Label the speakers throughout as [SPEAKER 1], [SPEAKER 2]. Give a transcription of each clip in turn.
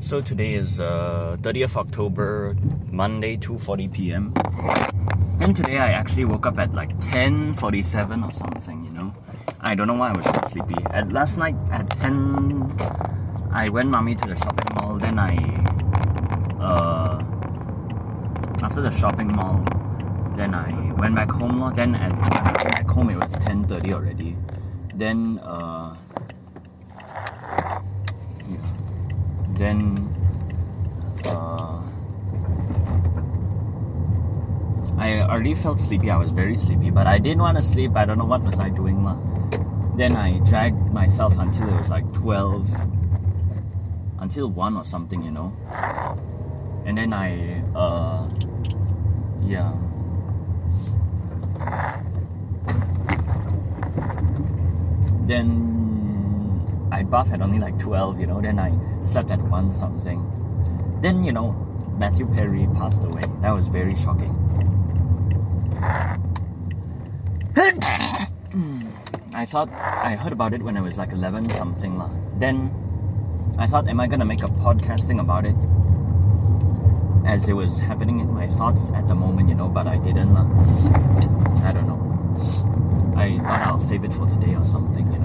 [SPEAKER 1] So today is uh, 30th October, Monday, 2:40 p.m. And today I actually woke up at like 10:47 or something. You know, I don't know why I was so sleepy. At last night at 10, I went mommy to the shopping mall. Then I, uh, after the shopping mall, then I went back home. Then at back home, it was 10:30 already. Then uh, Then uh, I already felt sleepy. I was very sleepy, but I didn't want to sleep. I don't know what was I doing. Then I dragged myself until it was like 12, until 1 or something, you know. And then I, uh, yeah. Then I buff had only like 12, you know. Then I slept at 1 something. Then, you know, Matthew Perry passed away. That was very shocking. I thought I heard about it when I was like 11 something lah. Then I thought, am I gonna make a podcasting about it? As it was happening in my thoughts at the moment, you know, but I didn't lah. I don't know. I thought I'll save it for today or something.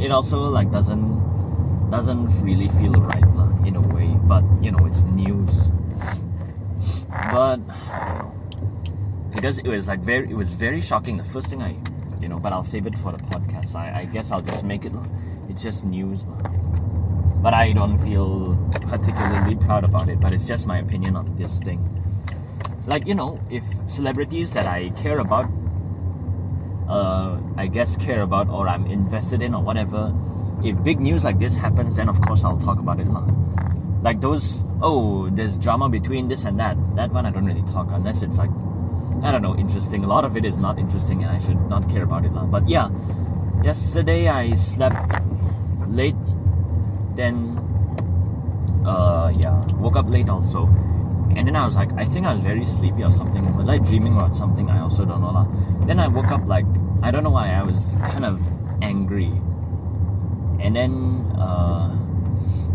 [SPEAKER 1] It also like doesn't doesn't really feel right in a way, but you know, it's news. But because it was like very it was very shocking the first thing i you know but i'll save it for the podcast. I, I guess i'll just make it it's just news but i don't feel particularly proud about it but it's just my opinion on this thing. Like you know if celebrities that i care about uh, i guess care about or i'm invested in or whatever if big news like this happens then of course i'll talk about it lah. like those oh there's drama between this and that that one i don't really talk unless it's like I don't know, interesting. A lot of it is not interesting and I should not care about it. lah. But yeah, yesterday I slept late, then, uh, yeah, woke up late also. And then I was like, I think I was very sleepy or something. Was I dreaming or something? I also don't know. lah. Then I woke up like, I don't know why, I was kind of angry. And then, uh,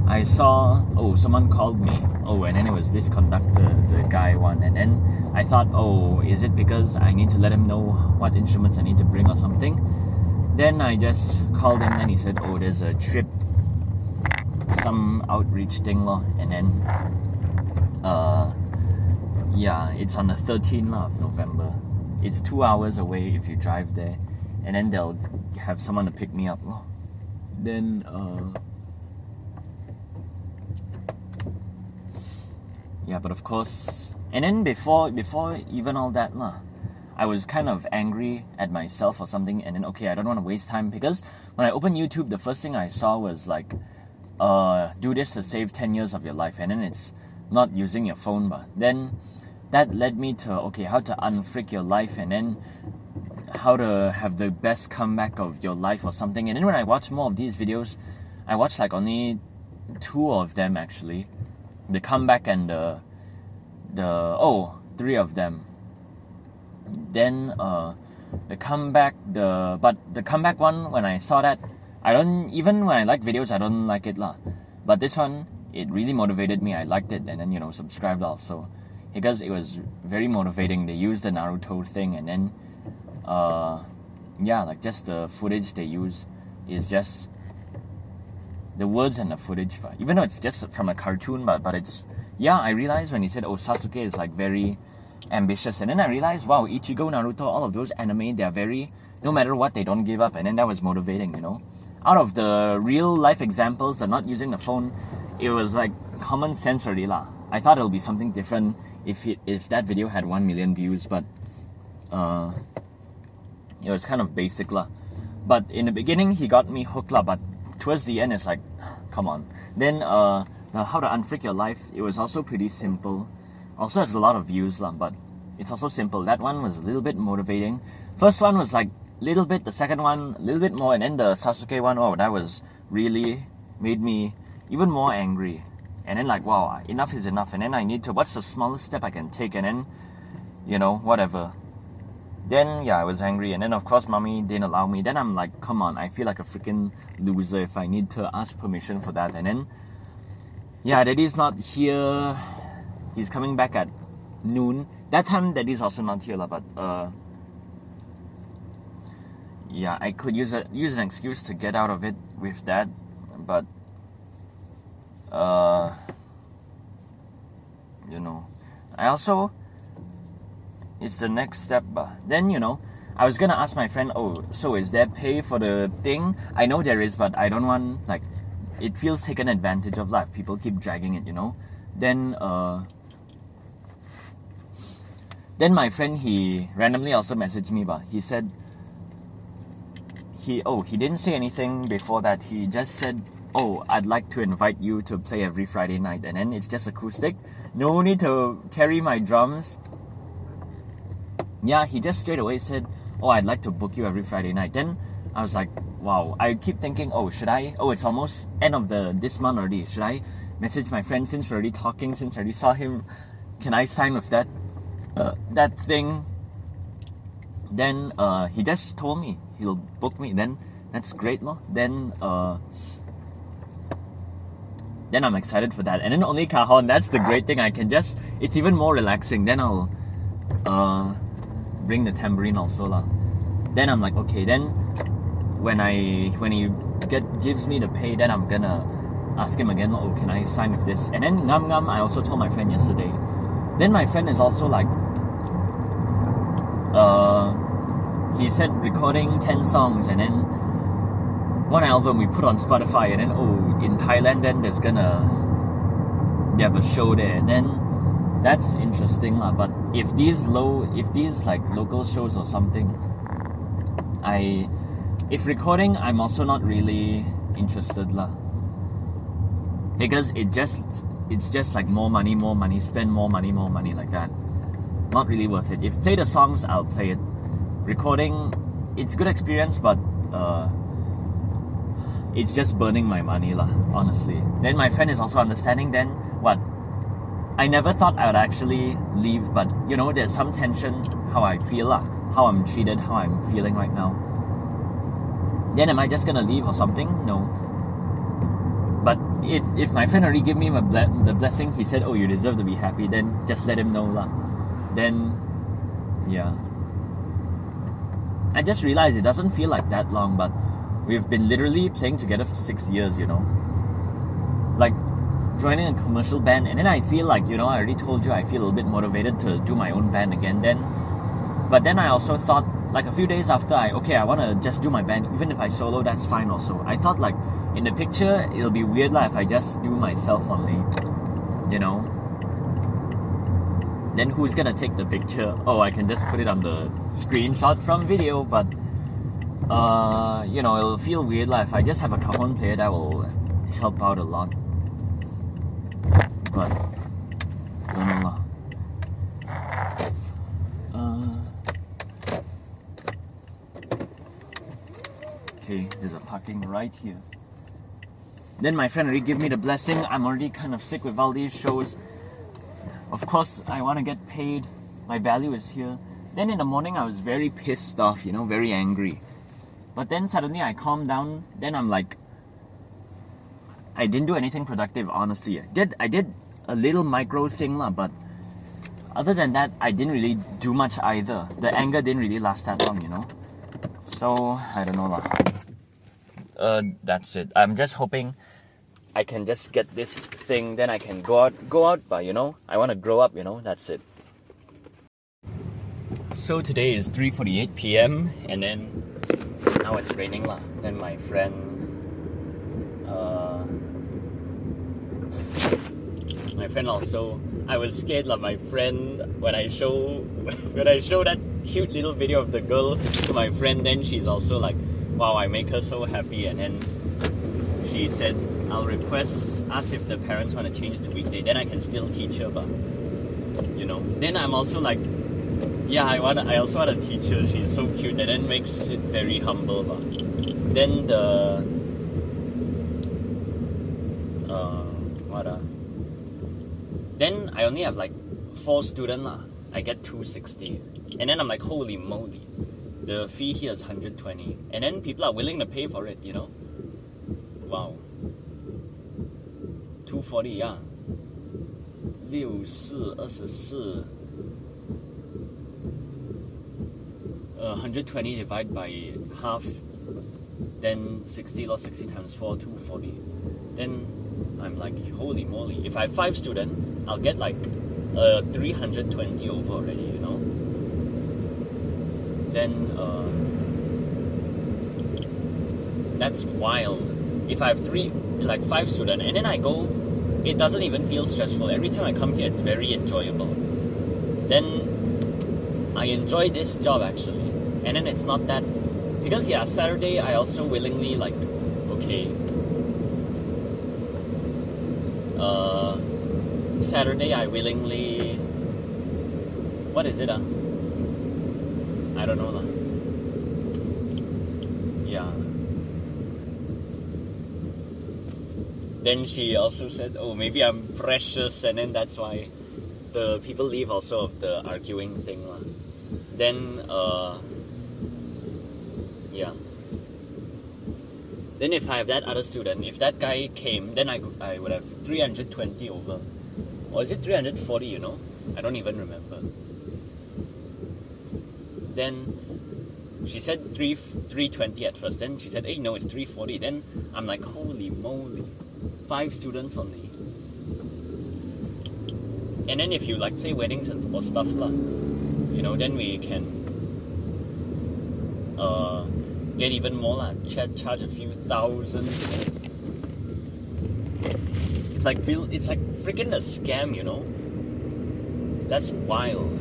[SPEAKER 1] I saw, oh, someone called me. Oh, and then it was this conductor, the guy one. And then I thought, oh, is it because I need to let him know what instruments I need to bring or something? Then I just called him and he said, oh, there's a trip, some outreach thing, lor. And then, uh, yeah, it's on the 13th of November. It's two hours away if you drive there. And then they'll have someone to pick me up, lor. Then, uh, yeah but of course and then before before even all that lah I was kind of angry at myself or something and then okay I don't want to waste time because when I opened YouTube the first thing I saw was like uh do this to save 10 years of your life and then it's not using your phone but then that led me to okay how to unfreak your life and then how to have the best comeback of your life or something. And then when I watch more of these videos I watched like only two of them actually. The comeback and the the oh three of them. Then uh the comeback the but the comeback one when i saw that i don't even when i like videos i don't like it lah. But this one it really motivated me i liked it and then you know subscribed also because it was very motivating they used the naruto thing and then uh yeah like just the footage they use is just the words and the footage, but even though it's just from a cartoon, but but it's yeah. I realized when he said, "Oh, Sasuke is like very ambitious," and then I realized, wow, Ichigo, Naruto, all of those anime, they are very no matter what, they don't give up, and then that was motivating, you know. Out of the real life examples, they're not using the phone. It was like common sense already lah. I thought it'll be something different if it, if that video had one million views, but uh, it was kind of basic lah. But in the beginning, he got me hooked lah. But towards the end, it's like, come on. Then uh, the how to unfreak your life. It was also pretty simple. Also has a lot of views lah, but it's also simple. That one was a little bit motivating. First one was like little bit. The second one a little bit more, and then the Sasuke one. Oh, that was really made me even more angry. And then like, wow, enough is enough. And then I need to. What's the smallest step I can take? And then, you know, whatever then yeah, I was angry, and then of course, mommy didn't allow me. Then I'm like, come on, I feel like a freaking loser if I need to ask permission for that. And then yeah, daddy's not here. He's coming back at noon. That time daddy's also not here, but uh yeah, I could use a use an excuse to get out of it with that, but uh you know. I also it's the next step, but then you know, I was gonna ask my friend, oh, so is there pay for the thing? I know there is, but I don't want like it feels taken advantage of life. People keep dragging it, you know. Then uh then my friend he randomly also messaged me but he said he oh he didn't say anything before that he just said oh i'd like to invite you to play every friday night. And then it's just acoustic. No need to carry my drums. Yeah he just straight away said oh i'd like to book you every friday night. Then i was like wow. I keep thinking oh should i? Oh it's almost end of the this month already. Should i message my friend since we're already talking since i already saw him? Can i sign with that that thing? Then uh, he just told me he'll book me. Then that's great no? Then uh, then I'm excited for that. And then only cajon that's the great thing. I can just it's even more relaxing. Then I'll uh, bring the tambourine also lah. Then I'm like okay then when I when he get gives me the pay then I'm gonna ask him again oh can I sign with this? And then ngam ngam I also told my friend yesterday. Then my friend is also like uh, he said recording 10 songs and then one album we put on Spotify and then oh in Thailand then there's gonna they have a show there and then that's interesting lah. But if these low if these like local shows or something I if recording I'm also not really interested lah. Because it just it's just like more money, more money, spend more money, more money like that. Not really worth it. If play the songs, I'll play it recording it's good experience but uh, it's just burning my money lah honestly. Then my friend is also understanding then what? I never thought I would actually leave but you know there's some tension how I feel lah how I'm treated how I'm feeling right now. Then am I just gonna leave or something? No. But it, if my friend already gave me my ble- the blessing he said oh you deserve to be happy then just let him know lah. Then yeah. I just realized it doesn't feel like that long, but we've been literally playing together for six years, you know. Like joining a commercial band, and then I feel like, you know, I already told you I feel a little bit motivated to do my own band again then. But then I also thought, like a few days after I, okay, I want to just do my band, even if I solo, that's fine also. I thought, like, in the picture, it'll be weird like, if I just do myself only, you know then who's gonna take the picture? Oh, I can just put it on the screenshot from video, but uh, you know, it'll feel weird like if I just have a cajon player that will help out a lot. But don't know uh, okay, there's a parking right here. Then my friend already gave me the blessing. I'm already kind of sick with all these shows of course, I want to get paid. My value is here. Then in the morning, I was very pissed off, you know, very angry. But then suddenly I calm down. Then I'm like, I didn't do anything productive, honestly. I did, I did a little micro thing, lah, but other than that, I didn't really do much either. The anger didn't really last that long, you know. So I don't know, lah. Uh, that's it. I'm just hoping I can just get this thing, then I can go out, go out. But you know, I want to grow up. You know, that's it. So today is 3:48 p.m. and then now it's raining lah. Then my friend, uh, my friend also. I was scared like my friend when I show when I show that cute little video of the girl to my friend. Then she's also like, "Wow, I make her so happy," and then she said I'll request ask if the parents want to change to weekday. Then I can still teach her, but you know. Then I'm also like, yeah, I want. I also want to teach her. She's so cute. That then makes it very humble, but then the uh what uh then I only have like four student lah. I get 260 and then I'm like holy moly the fee here is 120 and then people are willing to pay for it you know wow two forty yeah. 六四二十四 uh, 120 divided by half then 60 lost 60 times 4 240 then i'm like holy moly. If i have five students i'll get like uh, 320 over already you know? Then uh, that's wild. If i have three like five students and then i go it doesn't even feel stressful. Every time i come here it's very enjoyable. Then i enjoy this job actually and then it's not that because yeah saturday i also willingly like okay uh saturday i willingly what is it uh? i don't know lah. yeah then she also said oh maybe i'm precious and then that's why the people leave also of the arguing thing lah. then uh yeah. Then if I have that other student, if that guy came, then I, I would have 320 over. Or is it 340, you know? I don't even remember. Then she said 3, 320 at first. Then she said, hey, no, it's 340. Then I'm like, holy moly. Five students only. And then if you like play weddings and stuff, lah, you know, then we can uh, get even more lah. Ch- charge a few thousand. It's like bill. It's like freaking a scam, you know. That's wild.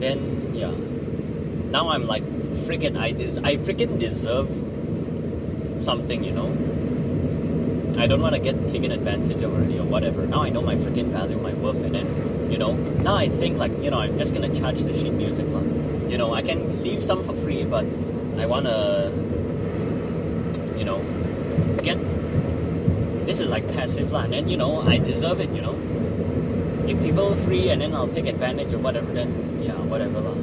[SPEAKER 1] Then yeah, now I'm like freaking. I des- I freaking deserve something, you know. I don't want to get taken advantage of already or whatever. Now I know my freaking value, my worth, and then you know. Now I think like you know I'm just gonna charge the sheet music lah you know, I can leave some for free, but I wanna, you know, get. This is like passive lah, and you know I deserve it. You know, if people free and then I'll take advantage or whatever, then yeah, whatever lah.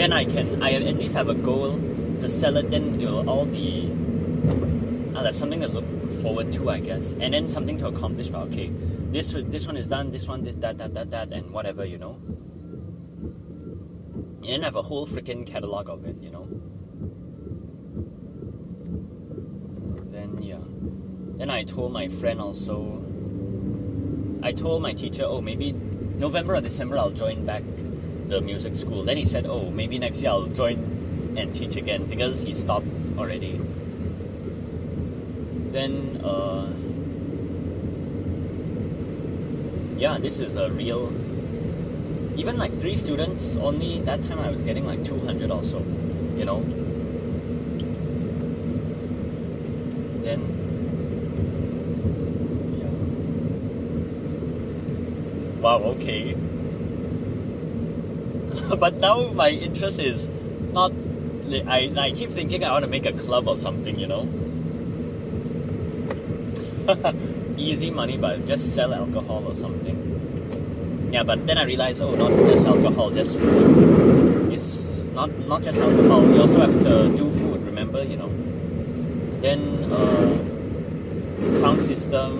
[SPEAKER 1] Then I can, I at least have a goal to sell it. Then it will all be. I'll have something to look forward to, I guess, and then something to accomplish. Okay, this this one is done. This one, this that that that that, and whatever, you know and have a whole freaking catalog of it, you know. Then yeah, then I told my friend also. I told my teacher, oh maybe November or December I'll join back the music school. Then he said, oh maybe next year I'll join and teach again because he stopped already. Then uh, yeah, this is a real even like three students only that time I was getting like 200 or so you know? Then yeah. wow okay. But now my interest is not I, I keep thinking I want to make a club or something you know? Easy money but just sell alcohol or something yeah, but then I realized, oh, not just alcohol, just food. It's not not just alcohol. You also have to do food. Remember, you know. Then uh, sound system,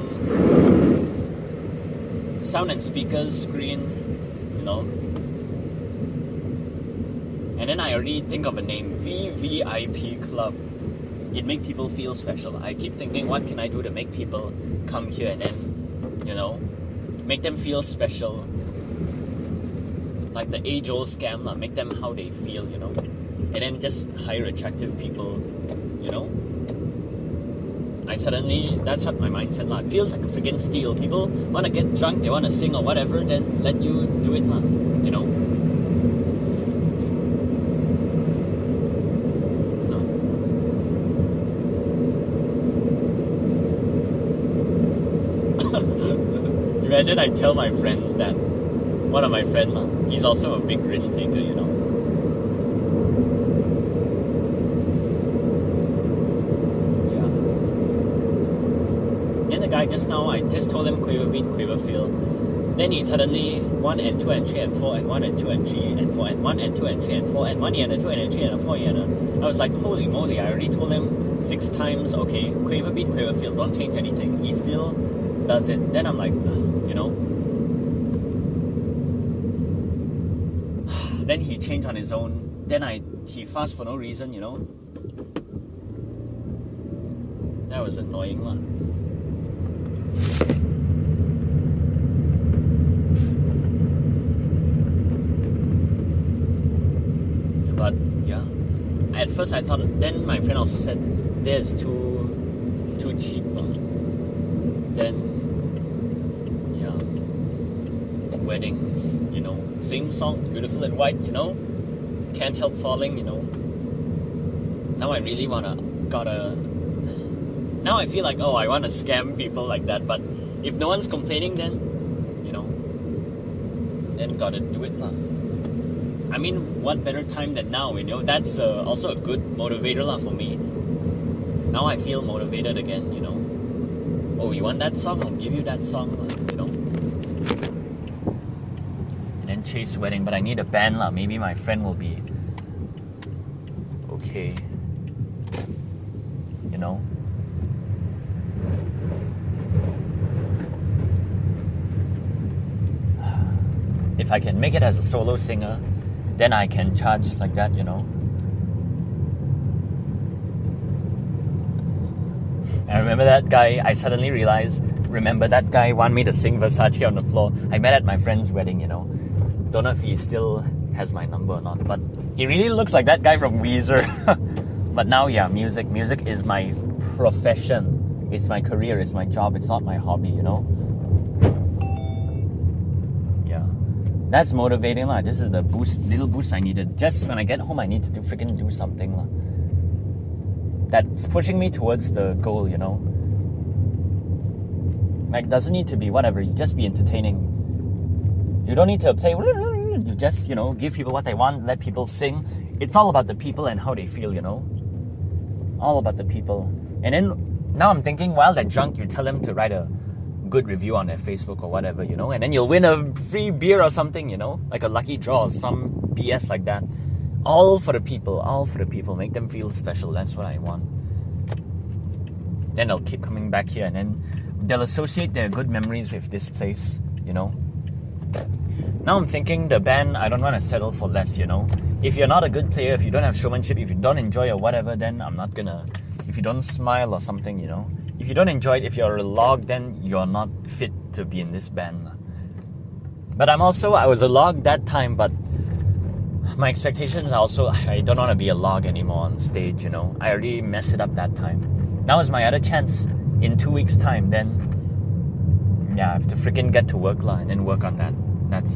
[SPEAKER 1] sound and speakers, screen, you know. And then I already think of a name, VVIP Club. It make people feel special. I keep thinking, what can I do to make people come here and then, you know, make them feel special like the age old scam lah, make them how they feel, you know. And then just hire attractive people, you know. I suddenly that's what my mindset lah. Feels like a freaking steal. People wanna get drunk, they wanna sing or whatever, then let you do it lah, you know. Imagine I tell my friends that one of my friend lah, he's also a big risk taker, you know. Yeah. Then the guy just now, I just told him quaver beat, quaver fill. Then he suddenly one and two and three and four and one and two and three and four and one and two and three and four and one and a two and a three and a four and a. I was like, holy moly! I already told him six times, okay, Quaver beat, Quaver field, don't change anything. He still does it. Then I'm like, you then he changed on his own. Then I he fast for no reason, you know. That was annoying lah. But yeah, at first I thought. Then my friend also said, "There's too too cheap." lah." Then yeah, weddings, sing song, beautiful in white, you know, can't help falling, you know. Now I really wanna gotta. Now I feel like oh I wanna scam people like that, but if no one's complaining, then you know, then gotta do it lah. I mean, what better time than now? You know, that's uh, also a good motivator lah for me. Now I feel motivated again. You know, oh, you want that song? I'll give you that song. lah, You know. And then Wedding, but I need a band lah. Maybe my friend will be okay. You know. If I can make it as a solo singer, then I can charge like that, you know. I remember that guy, I suddenly realized, remember that guy wanted me to sing Versace on the floor. I met at my friend's wedding, you know. Don't know if he still has my number or not, but he really looks like that guy from Weezer. but now, yeah, music. Music is my profession. It's my career, it's my job, it's not my hobby, you know. Yeah. That's motivating lah. This is the boost, little boost I needed. Just when I get home, I need to do freaking do something lah. That's pushing me towards the goal, you know. Like doesn't need to be whatever. You just be entertaining. You don't need to play. You just you know give people what they want. Let people sing. It's all about the people and how they feel, you know. All about the people. And then now I'm thinking, while they're drunk, you tell them to write a good review on their Facebook or whatever, you know, and then you'll win a free beer or something, you know, like a lucky draw or some BS like that. All for the people, all for the people. Make them feel special. That's what I want. Then they'll keep coming back here and then they'll associate their good memories with this place, you know. Now I'm thinking the band, I don't want to settle for less, you know. If you're not a good player, if you don't have showmanship, if you don't enjoy or whatever, then I'm not gonna. If you don't smile or something, you know. If you don't enjoy it, if you're a log, then you're not fit to be in this band. But I'm also, I was a log that time, but my expectations are also, I don't want to be a log anymore on stage, you know. I already messed it up that time. Now is my other chance in two weeks' time, then yeah, I have to freaking get to work lah and work on that. That's it.